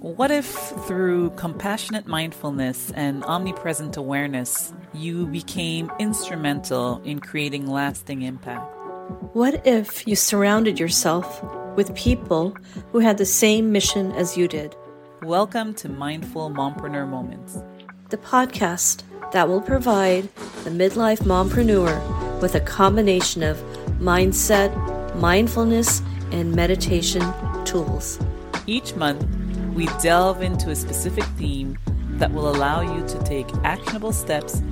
What if through compassionate mindfulness and omnipresent awareness, you became instrumental in creating lasting impact? What if you surrounded yourself with people who had the same mission as you did? Welcome to Mindful Mompreneur Moments, the podcast that will provide the midlife mompreneur with a combination of mindset, mindfulness, and meditation tools. Each month, we delve into a specific theme that will allow you to take actionable steps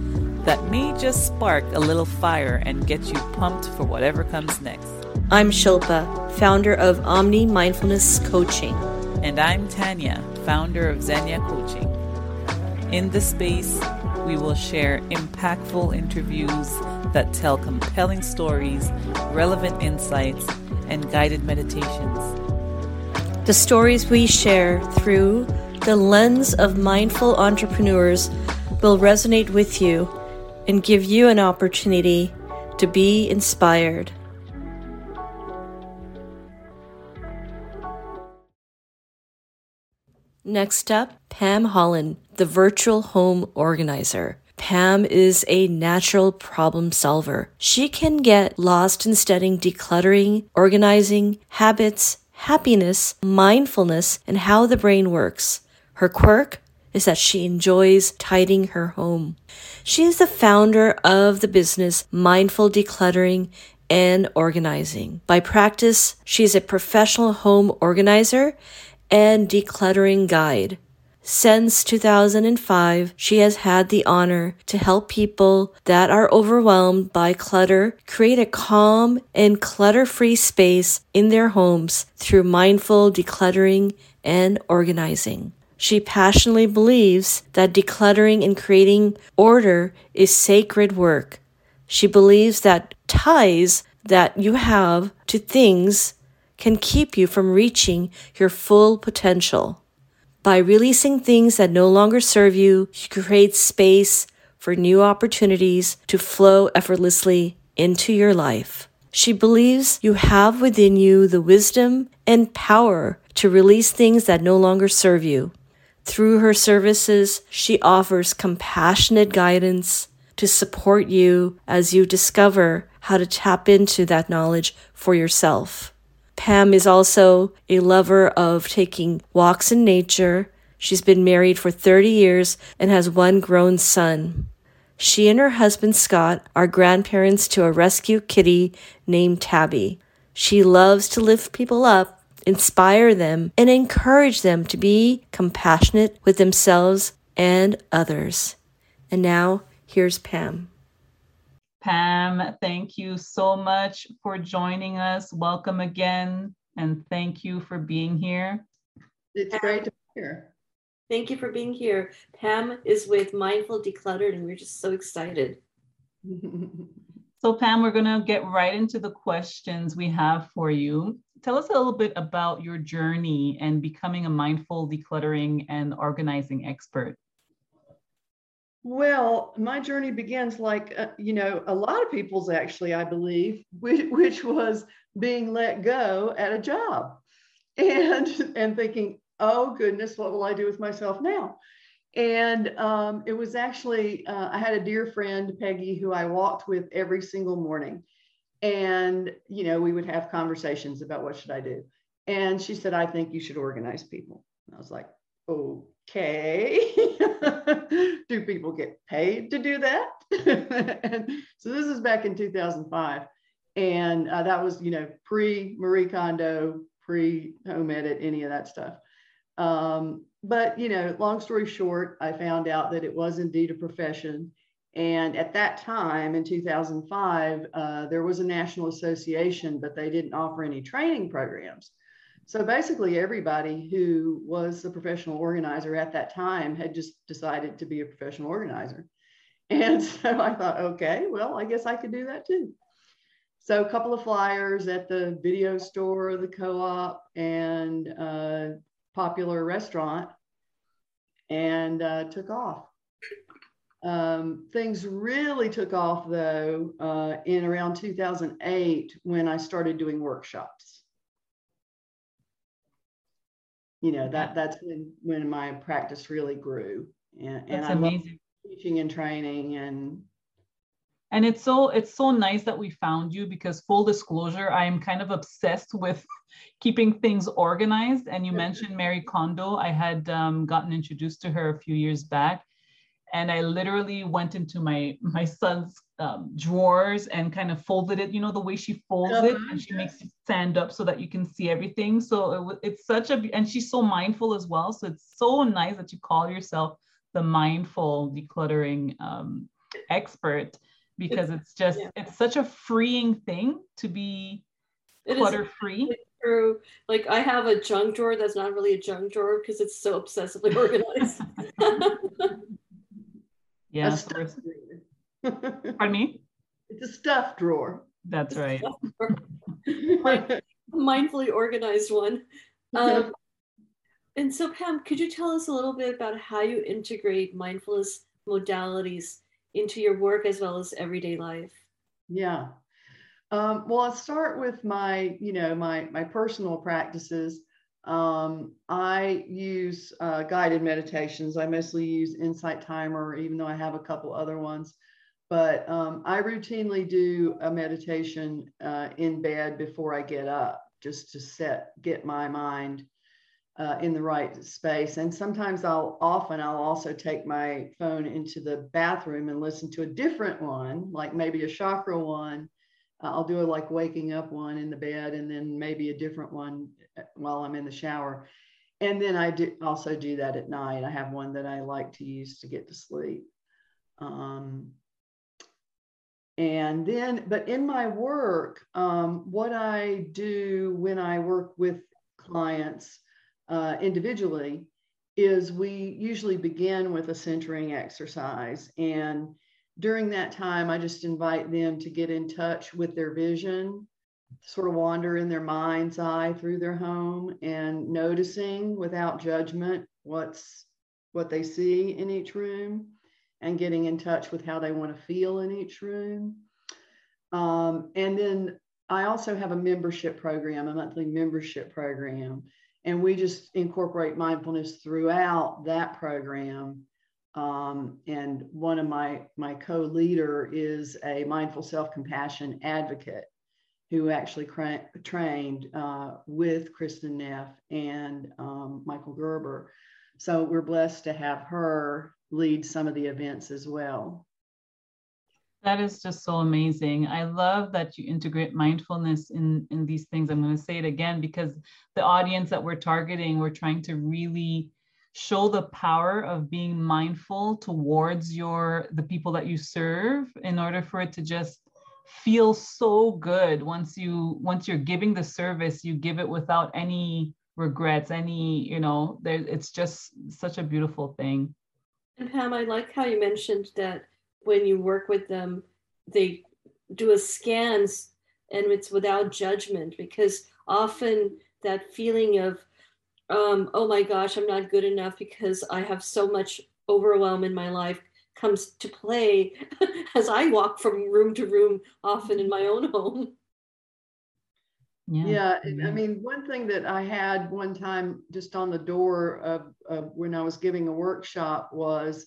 that may just spark a little fire and get you pumped for whatever comes next. I'm Shilpa, founder of Omni Mindfulness Coaching. And I'm Tanya, founder of Xenia Coaching. In this space, we will share impactful interviews that tell compelling stories, relevant insights, and guided meditations. The stories we share through the lens of mindful entrepreneurs will resonate with you and give you an opportunity to be inspired. Next up, Pam Holland, the virtual home organizer. Pam is a natural problem solver. She can get lost in studying decluttering, organizing, habits, happiness, mindfulness, and how the brain works. Her quirk is that she enjoys tidying her home. She is the founder of the business Mindful Decluttering and Organizing. By practice, she is a professional home organizer and decluttering guide. Since 2005, she has had the honor to help people that are overwhelmed by clutter create a calm and clutter free space in their homes through mindful decluttering and organizing. She passionately believes that decluttering and creating order is sacred work. She believes that ties that you have to things can keep you from reaching your full potential. By releasing things that no longer serve you, you create space for new opportunities to flow effortlessly into your life. She believes you have within you the wisdom and power to release things that no longer serve you. Through her services, she offers compassionate guidance to support you as you discover how to tap into that knowledge for yourself. Pam is also a lover of taking walks in nature. She's been married for 30 years and has one grown son. She and her husband Scott are grandparents to a rescue kitty named Tabby. She loves to lift people up, inspire them, and encourage them to be compassionate with themselves and others. And now, here's Pam. Pam, thank you so much for joining us. Welcome again, and thank you for being here. It's great to be here. Thank you for being here. Pam is with Mindful Decluttered, and we're just so excited. so, Pam, we're going to get right into the questions we have for you. Tell us a little bit about your journey and becoming a mindful decluttering and organizing expert. Well, my journey begins like, uh, you know, a lot of people's actually, I believe, which, which was being let go at a job and, and thinking, oh goodness, what will I do with myself now? And um, it was actually, uh, I had a dear friend, Peggy, who I walked with every single morning. And, you know, we would have conversations about what should I do. And she said, I think you should organize people. And I was like, okay. do people get paid to do that? so this is back in 2005. And uh, that was, you know, pre Marie Kondo, pre home edit, any of that stuff. Um, but, you know, long story short, I found out that it was indeed a profession. And at that time in 2005, uh, there was a national association, but they didn't offer any training programs. So basically, everybody who was a professional organizer at that time had just decided to be a professional organizer. And so I thought, okay, well, I guess I could do that too. So a couple of flyers at the video store, the co-op, and popular restaurant, and uh, took off. Um, things really took off though uh, in around 2008 when I started doing workshops. You know that that's when when my practice really grew and, and i love amazing. teaching and training and And it's so it's so nice that we found you because full disclosure, I am kind of obsessed with keeping things organized. And you mentioned Marie Kondo. I had um, gotten introduced to her a few years back, and I literally went into my my son's um, drawers and kind of folded it. You know the way she folds it, and she makes it stand up so that you can see everything. So it, it's such a and she's so mindful as well. So it's so nice that you call yourself the mindful decluttering um, expert because it's, just yeah. it's such a freeing thing to be It clutter free. true. Like I have a junk drawer that's not really a junk drawer because it's so obsessively organized. Yeah, a stuff we're- drawer. pardon me. it's a stuff drawer That's right. mindfully organized one. Um, and so, Pam, could you tell us a little bit about how you integrate mindfulness modalities into your work as well as everyday life? Yeah. Um, well, I'll start with my, you know, my my personal practices. Um, I use uh, guided meditations. I mostly use Insight Timer, even though I have a couple other ones. But um, I routinely do a meditation uh, in bed before I get up, just to set get my mind uh, in the right space. And sometimes I'll often I'll also take my phone into the bathroom and listen to a different one, like maybe a chakra one. I'll do a like waking up one in the bed, and then maybe a different one while I'm in the shower. And then I do also do that at night. I have one that I like to use to get to sleep. Um, and then, but in my work, um, what I do when I work with clients uh, individually is we usually begin with a centering exercise. And during that time, I just invite them to get in touch with their vision, sort of wander in their mind's eye through their home and noticing without judgment what's what they see in each room and getting in touch with how they want to feel in each room. Um, and then I also have a membership program, a monthly membership program, and we just incorporate mindfulness throughout that program. Um, and one of my my co-leader is a mindful self-compassion advocate who actually cra- trained uh, with Kristin Neff and um, Michael Gerber. So we're blessed to have her lead some of the events as well. That is just so amazing. I love that you integrate mindfulness in, in these things. I'm going to say it again because the audience that we're targeting, we're trying to really show the power of being mindful towards your the people that you serve in order for it to just feel so good once you once you're giving the service you give it without any regrets any you know there it's just such a beautiful thing. And Pam, I like how you mentioned that when you work with them, they do a scans and it's without judgment because often that feeling of, um, oh my gosh, I'm not good enough because I have so much overwhelm in my life comes to play as I walk from room to room, often in my mm-hmm. own home. yeah Yeah, and I mean, one thing that I had one time just on the door of, of when I was giving a workshop was,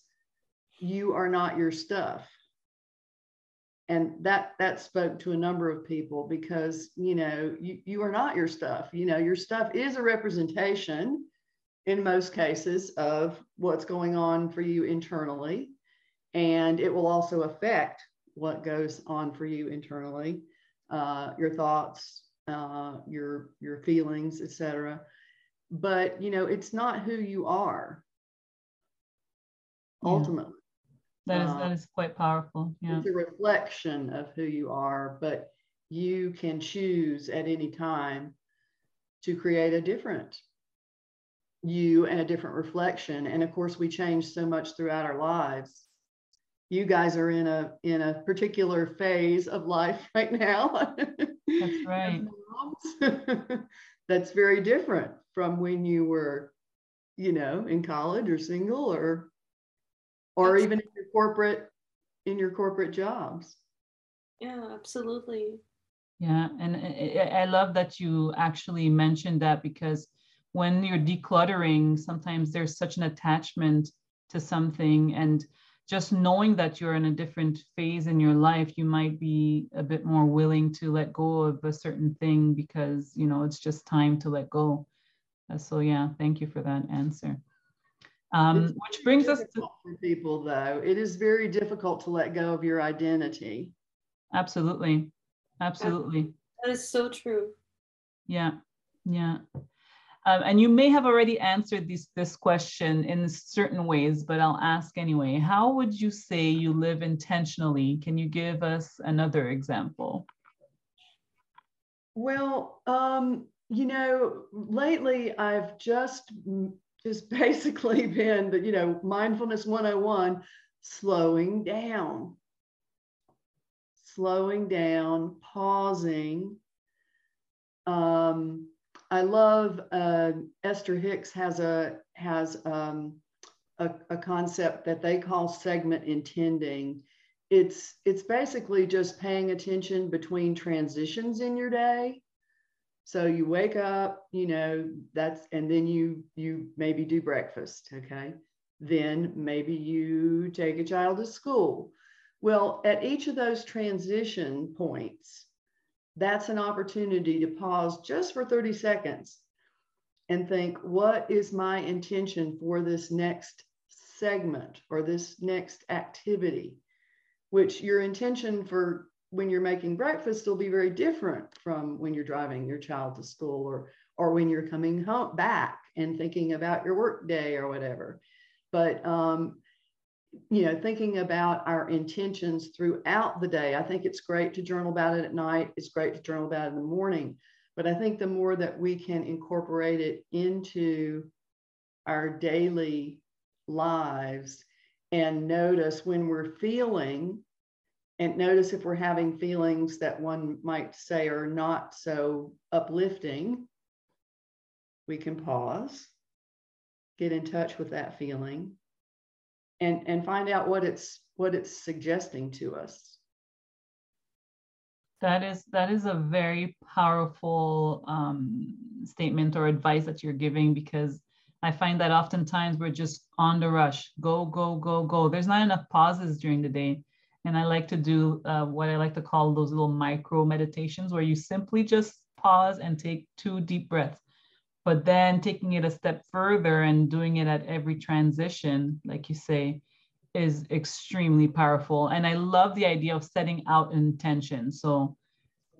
"You are not your stuff," and that that spoke to a number of people because you know you you are not your stuff. You know, your stuff is a representation, in most cases, of what's going on for you internally, and it will also affect what goes on for you internally, uh, your thoughts, uh, your your feelings, etc. But you know, it's not who you are. Yeah. Ultimately, that is uh, that is quite powerful yeah it's a reflection of who you are, but you can choose at any time to create a different you and a different reflection. And of course, we change so much throughout our lives. You guys are in a in a particular phase of life right now. That's right. moms. That's very different from when you were, you know, in college or single or or Abs- even in your corporate in your corporate jobs. Yeah, absolutely. Yeah, and I, I I love that you actually mentioned that because when you're decluttering, sometimes there's such an attachment to something and just knowing that you're in a different phase in your life you might be a bit more willing to let go of a certain thing because you know it's just time to let go. Uh, so yeah thank you for that answer. Um, which brings us to for people though. It is very difficult to let go of your identity. Absolutely. Absolutely. That is so true. Yeah. Yeah um, and you may have already answered this, this question in certain ways, but I'll ask anyway. How would you say you live intentionally? Can you give us another example? Well, um, you know, lately I've just just basically been the, you know, mindfulness 101, slowing down, slowing down, pausing, um, I love uh, Esther Hicks has a has um, a, a concept that they call segment intending. It's it's basically just paying attention between transitions in your day. So you wake up, you know, that's and then you you maybe do breakfast, okay? Then maybe you take a child to school. Well, at each of those transition points, that's an opportunity to pause just for 30 seconds and think, what is my intention for this next segment or this next activity? Which your intention for when you're making breakfast will be very different from when you're driving your child to school or or when you're coming home back and thinking about your work day or whatever. But um, you know, thinking about our intentions throughout the day. I think it's great to journal about it at night. It's great to journal about it in the morning. But I think the more that we can incorporate it into our daily lives and notice when we're feeling and notice if we're having feelings that one might say are not so uplifting, we can pause, get in touch with that feeling, and and find out what it's what it's suggesting to us. That is that is a very powerful um, statement or advice that you're giving because i find that oftentimes we're just on the rush. Go go go go. There's not enough pauses during the day. And i like to do uh, what i like to call those little micro meditations where you simply just pause and take two deep breaths but then taking it a step further and doing it at every transition like you say is extremely powerful. And i love the idea of setting out intention. So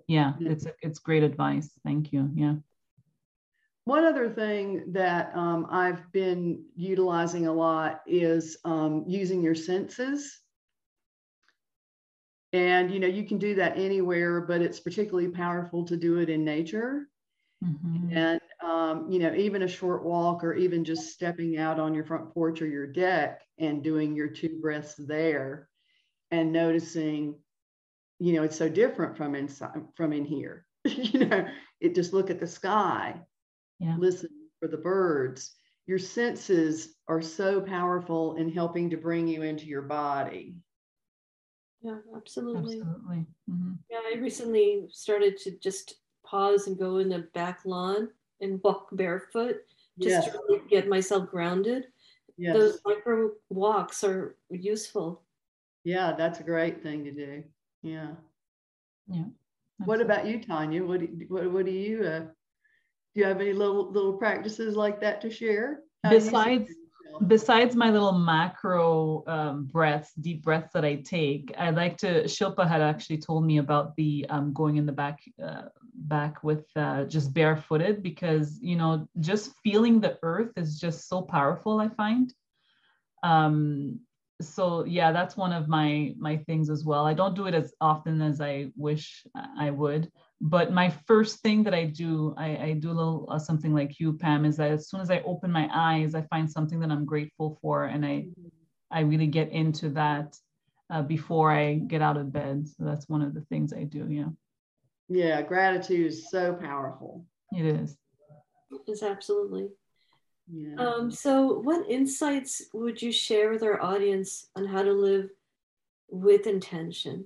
yeah it's it's great advice. Thank you. Yeah. One other thing that um, i've been utilizing a lot is um, using your senses. And you know you can do that anywhere but it's particularly powerful to do it in nature. Mm-hmm. And, um, you know, even a short walk or even just stepping out on your front porch or your deck and doing your two breaths there and noticing, you know, it's so different from inside, from in here. you know, it just look at the sky, yeah. listen for the birds. Your senses are so powerful in helping to bring you into your body. Yeah, absolutely. Absolutely. Mm-hmm. Yeah, I recently started to just pause and go in the back lawn and walk barefoot just yes. to really get myself grounded. Yes. Those micro walks are useful. Yeah, that's a great thing to do. Yeah. Yeah. What about you, Tanya? What do, what, what do you uh, do? You have any little little practices like that to share? How Besides besides my little macro um, breaths, deep breaths that I take, I like to. Shilpa had actually told me about the um, going in the back, uh, back with uh, just barefooted because you know just feeling the earth is just so powerful. I find. Um, so yeah, that's one of my my things as well. I don't do it as often as I wish I would, but my first thing that I do, I, I do a little uh, something like you, Pam, is that as soon as I open my eyes, I find something that I'm grateful for, and I, I really get into that uh, before I get out of bed. So that's one of the things I do. Yeah. Yeah, gratitude is so powerful. It is. It's absolutely. Yeah. Um, so, what insights would you share with our audience on how to live with intention?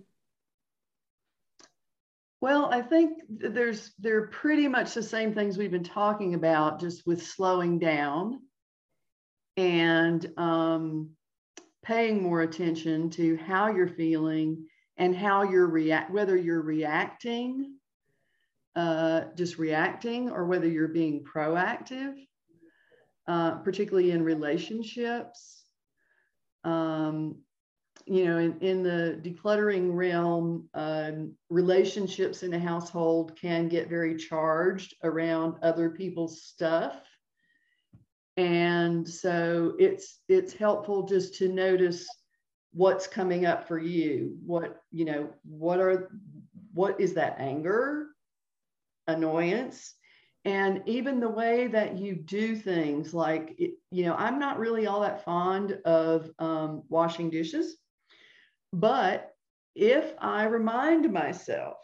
Well, I think there's they're pretty much the same things we've been talking about, just with slowing down and um, paying more attention to how you're feeling and how you're react, whether you're reacting, uh, just reacting, or whether you're being proactive, uh, particularly in relationships. Um, you know, in, in the decluttering realm, um, relationships in a household can get very charged around other people's stuff. And so it's it's helpful just to notice what's coming up for you. What, you know, what are what is that anger, annoyance, and even the way that you do things like you know i'm not really all that fond of um, washing dishes but if I remind myself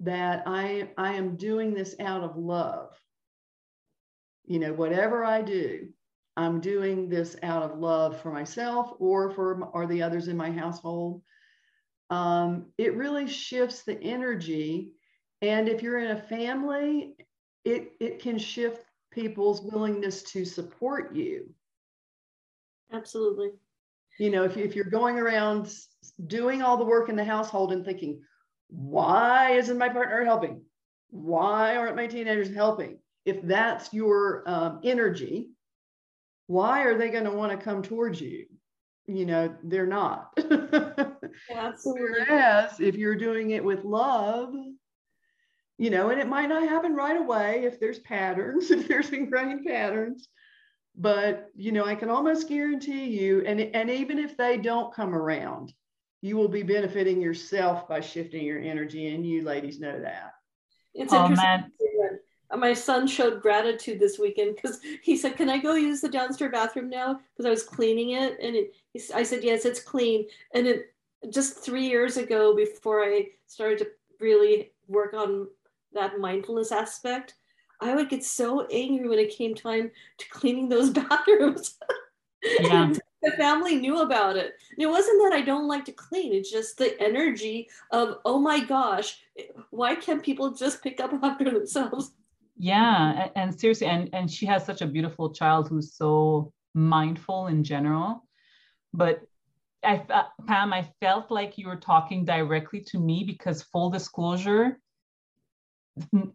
that I, I am doing this out of love, you know, whatever I do, I'm doing this out of love for myself or for or the others in my household. Um, it really shifts the energy. And if you're in a family, it, it can shift people's willingness to support you. Absolutely you know if, if you're going around doing all the work in the household and thinking why isn't my partner helping? Why aren't my teenagers helping? If that's your um, energy why are they going to want to come towards you? You know they're not. Absolutely whereas if you're doing it with love you know and it might not happen right away if there's patterns if there's ingrained patterns but you know i can almost guarantee you and and even if they don't come around you will be benefiting yourself by shifting your energy and you ladies know that. It's oh, interesting man. My son showed gratitude this weekend because he said can i go use the downstairs bathroom now? Because i was cleaning it and it, i said yes it's clean. And it just three years ago before i started to really work on that mindfulness aspect I would get so angry when it came time to cleaning those bathrooms. Yeah. the family knew about it. And it wasn't that I don't like to clean, it's just the energy of, oh my gosh, why can't people just pick up after themselves? Yeah, and, and seriously, and, and she has such a beautiful child who's so mindful in general. But I, uh, Pam, I felt like you were talking directly to me because full disclosure,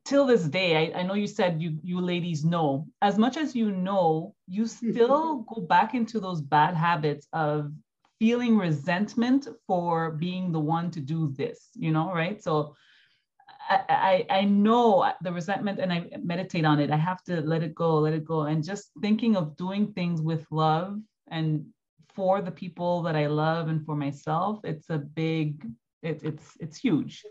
till this day I, I, know you said you you ladies know as much as you know you still go back into those bad habits of feeling resentment for being the one to do this you know right so I, I, I know the resentment and I meditate on it. I have to let it go, let it go. And just thinking of doing things with love and for the people that I love and for myself, it's a big, it, it's, it's huge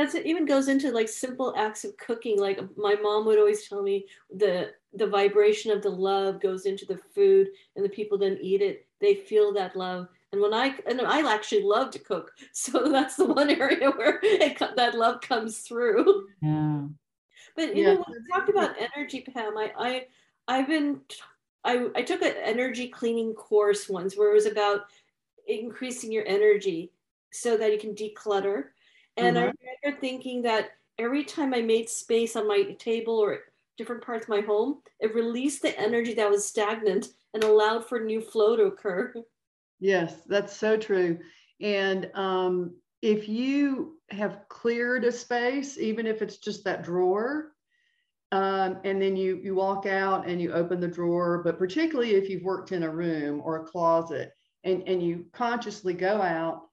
that's it even goes into like simple acts of cooking. Like my mom would always tell me the the vibration of the love goes into the food and the people then eat it. They feel that love. And when i and i actually love to cook. So that's the one area where it, that love comes through. Yeah. But you yeah. know when we talked about energy pam i i i've been I, I took an energy cleaning course once where it was about increasing your energy so that you can declutter and mm-hmm. I remember thinking that every time I made space on my table or different parts of my home, it released the energy that was stagnant and allowed for new flow to occur. Yes, that's so true. And um, if you have cleared a space, even if it's just that drawer, um, and then you you walk out and you open the drawer, but particularly if you've worked in a room or a closet, and and you consciously go out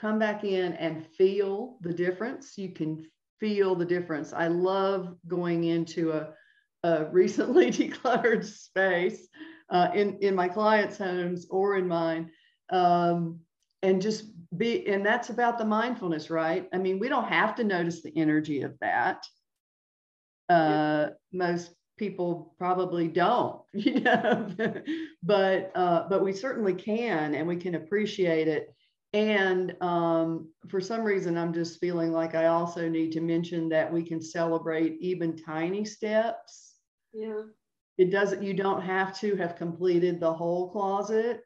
come back in and feel the difference. You can feel the difference. I love going into a, a recently decluttered space uh, in, in my clients' homes or in mine. Um, and just be, and that's about the mindfulness, right? I mean, we don't have to notice the energy of that. Uh, most people probably don't, you know, but uh, but we certainly can, and we can appreciate it and um, for some reason, I'm just feeling like I also need to mention that we can celebrate even tiny steps. Yeah. It doesn't, you don't have to have completed the whole closet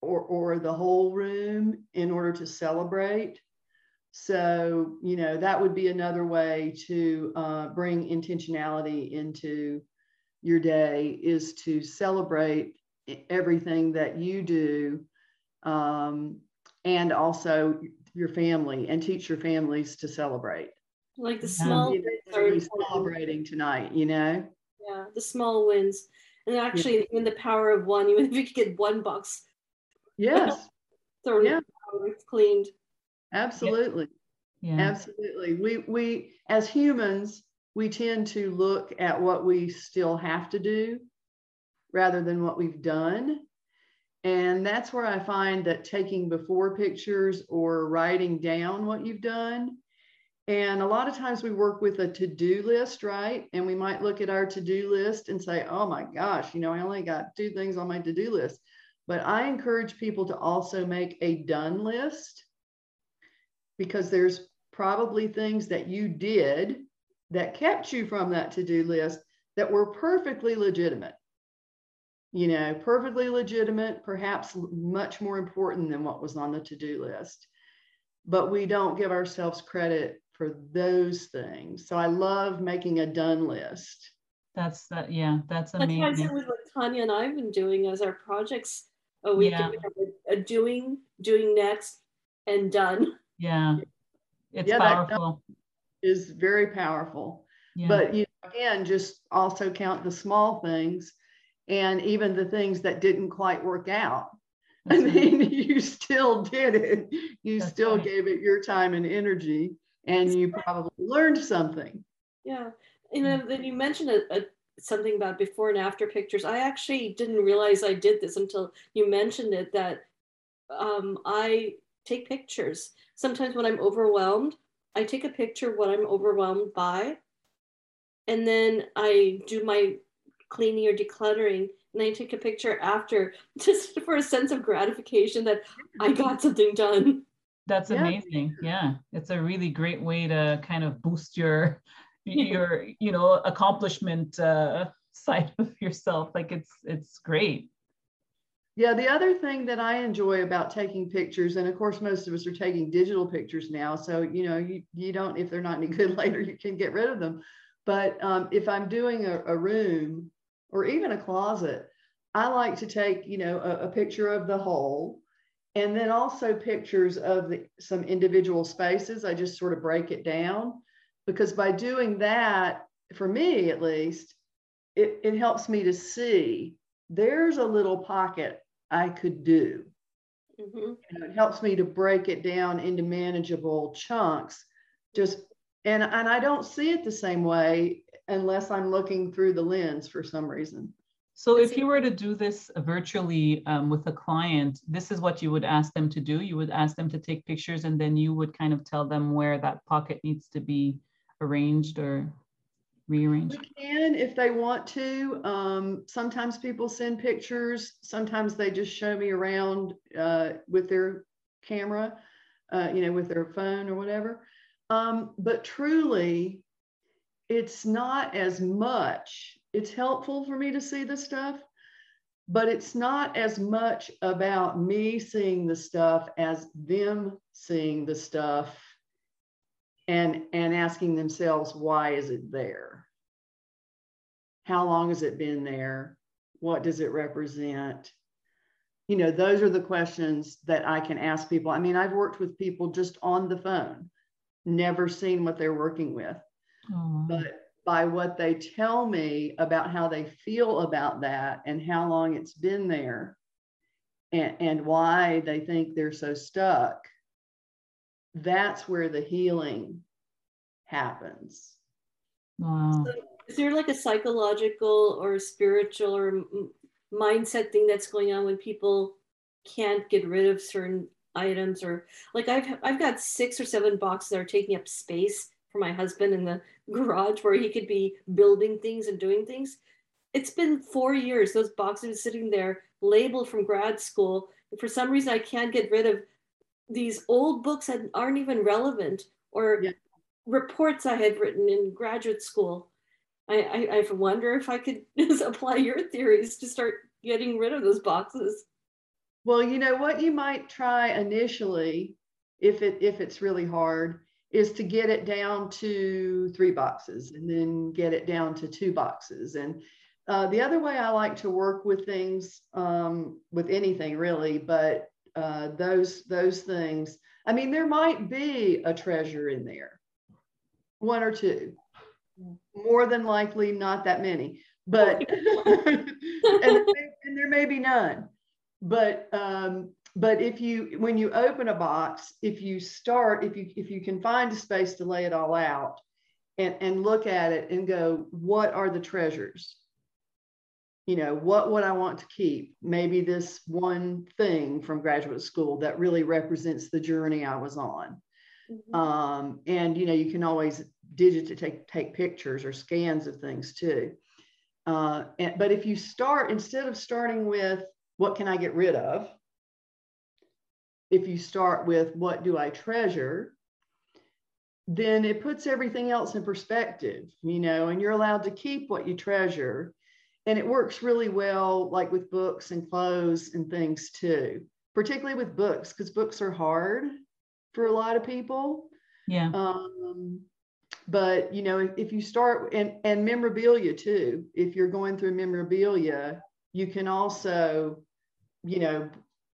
or, or the whole room in order to celebrate. So, you know, that would be another way to uh, bring intentionality into your day is to celebrate everything that you do um, and also your family and teach your families to celebrate. Like the small are celebrating tonight, you know? Yeah, the small wins. And actually, yeah. in the power of one, even if you could get one box. Yes. thrown yeah. it's cleaned. Absolutely. Yeah. Absolutely. We we as humans, we tend to look at what we still have to do rather than what we've done. And that's where I find that taking before pictures or writing down what you've done. And a lot of times we work with a to do list, right? And we might look at our to do list and say, oh my gosh, you know, I only got two things on my to do list. But I encourage people to also make a done list because there's probably things that you did that kept you from that to do list that were perfectly legitimate. You know, perfectly legitimate, perhaps much more important than what was on the to do list. But we don't give ourselves credit for those things. So I love making a done list. That's that, yeah, that's amazing. That's what Tanya and I have been doing as our projects. Oh, we yeah. a, a doing, doing next, and done. Yeah, it's yeah, powerful. is very powerful. Yeah. But you again just also count the small things and even the things that didn't quite work out. I mean, right. you still did it. You That's still right. gave it your time and energy, and you probably learned something. Yeah. And then, then you mentioned a, a, something about before and after pictures. I actually didn't realize I did this until you mentioned it that um, I take pictures. Sometimes when I'm overwhelmed, I take a picture of what I'm overwhelmed by, and then I do my cleaning or decluttering, and I take a picture after just for a sense of gratification that I got something done. That's amazing. Yeah. yeah. It's a really great way to kind of boost your your you know accomplishment uh side of yourself. Like it's it's great. Yeah, the other thing that I enjoy about taking pictures, and of course, most of us are taking digital pictures now. So, you know, you, you don't, if they're not any good later, you can get rid of them. But um, if I'm doing a, a, room or even a closet, I like to take, you know, a, a picture of the whole and then also pictures of the, some individual spaces. I just sort of break it down because by doing that, for me at least, it, it helps me to see there's a little pocket I could do. Mm-hmm. You know, it helps me to break it down into manageable chunks. Just and and I don't see it the same way unless I'm looking through the lens for some reason. So if you were to do this virtually um, with a client, this is what you would ask them to do. You would ask them to take pictures, and then you would kind of tell them where that pocket needs to be arranged or rearranged. We can if they want to. Um, sometimes people send pictures. Sometimes they just show me around uh, with their camera, uh, you know, with their phone or whatever. Um, but truly, it's not as much. It's helpful for me to see the stuff, but it's not as much about me seeing the stuff as them seeing the stuff and and asking themselves why is it there? How long has it been there? What does it represent? You know those are the questions that i can ask people. I mean i've worked with people just on the phone never seen what they're working with Aww. but by what they tell me about how they feel about that and how long it's been there and, and why they think they're so stuck that's where the healing happens. Wow. So is there like a psychological or spiritual or mindset thing that's going on when people can't get rid of certain items or like I've I've got six or seven boxes that are taking up space for my husband in the garage where he could be building things and doing things. It's been four years. Those boxes are sitting there labeled from grad school. And for some reason I can't get rid of these old books that aren't even relevant or yeah. reports I had written in graduate school. I, I, I wonder if I could just apply your theories to start getting rid of those boxes. Well, you know what you might try initially if it if it's really hard is to get it down to three boxes and then get it down to two boxes and uh, the other way I like to work with things, um, with anything really, but uh, those those things. I mean, there might be a treasure in there, one or two. More than likely, not that many, but and, and, there may be none. But um, but if you when you open a box, if you start, if you if you can find a space to lay it all out, and and look at it and go, what are the treasures? you know, what would I want to keep? Maybe this one thing from graduate school that really represents the journey I was on. Mm-hmm. Um, and you know, you can always digit to take take pictures or scans of things too. Uh, and, but if you start instead of starting with what can I get rid of, if you start with what do I treasure, then it puts everything else in perspective, you know, and you're allowed to keep what you treasure. And it works really well like with books and clothes and things too particularly with books because books are hard for a lot of people. Yeah. Um, but you know if, if you start and and memorabilia too if you're going through memorabilia you can also you know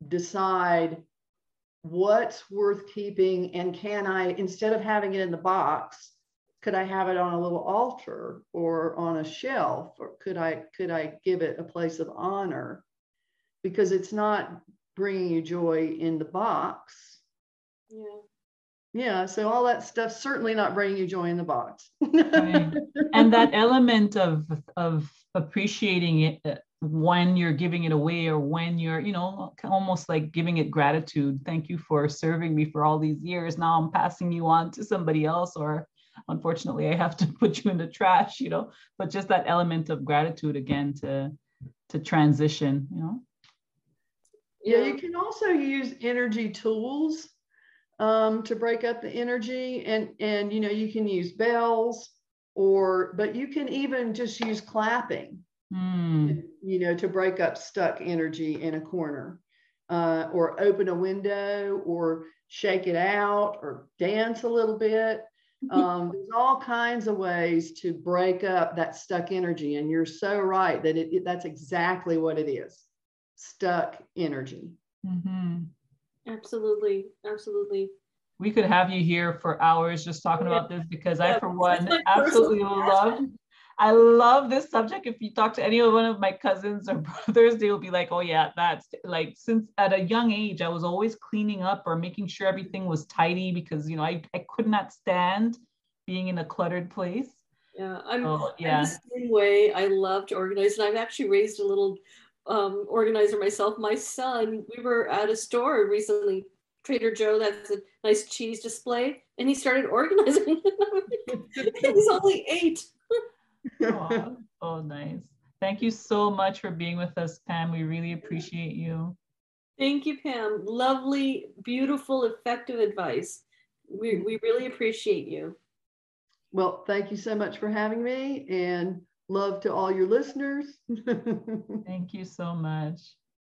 decide what's worth keeping and can i instead of having it in the box could I have it on a little altar or on a shelf or could I could I give it a place of honor because it's not bringing you joy in the box. Yeah. Yeah, so all that stuff certainly not bringing you joy in the box. right. And that element of of appreciating it uh, when you're giving it away or when you're, you know, almost like giving it gratitude. Thank you for serving me for all these years. Now I'm passing you on to somebody else or unfortunately i have to put you in the trash you know but just that element of gratitude again to to transition you know yeah you can also use energy tools um, to break up the energy and and you know you can use bells or but you can even just use clapping mm. you know to break up stuck energy in a corner uh, or open a window or shake it out or dance a little bit um, there's all kinds of ways to break up that stuck energy and you're so right that it, it that's exactly what it is stuck energy mm-hmm. absolutely absolutely we could have you here for hours just talking yeah. about this because yeah. i for one absolutely love I love this subject. If you talk to any of one of my cousins or brothers, they will be like, oh yeah, that's like since at a young age, I was always cleaning up or making sure everything was tidy because you know I, I could not stand being in a cluttered place. Yeah, I'm, so, yeah. I'm the same way. I love to organize, and I've actually raised a little um, organizer myself. My son, we were at a store recently, Trader Joe. That's a nice cheese display, and he started organizing. He's only eight oh, oh, nice. Thank you so much for being with us, Pam. We really appreciate you. Thank you, Pam. Lovely, beautiful, effective advice. We, we really appreciate you. Well, thank you so much for having me and love to all your listeners. thank you so much.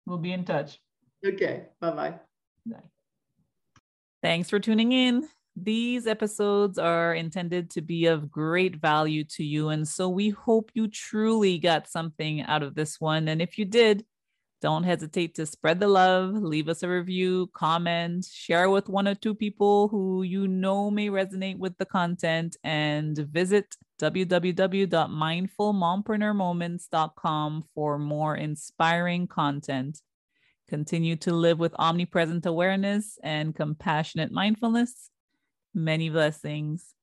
We'll be in touch. Okay. Bye-bye. Bye. Thanks for tuning in. These episodes are intended to be of great value to you. And so we hope you truly got something out of this one. And if you did, don't hesitate to spread the love, leave us a review, comment, share with one or two people who you know may resonate with the content, and visit www.mindfulmompreneurmoments.com for more inspiring content. Continue to live with omnipresent awareness and compassionate mindfulness. Many blessings.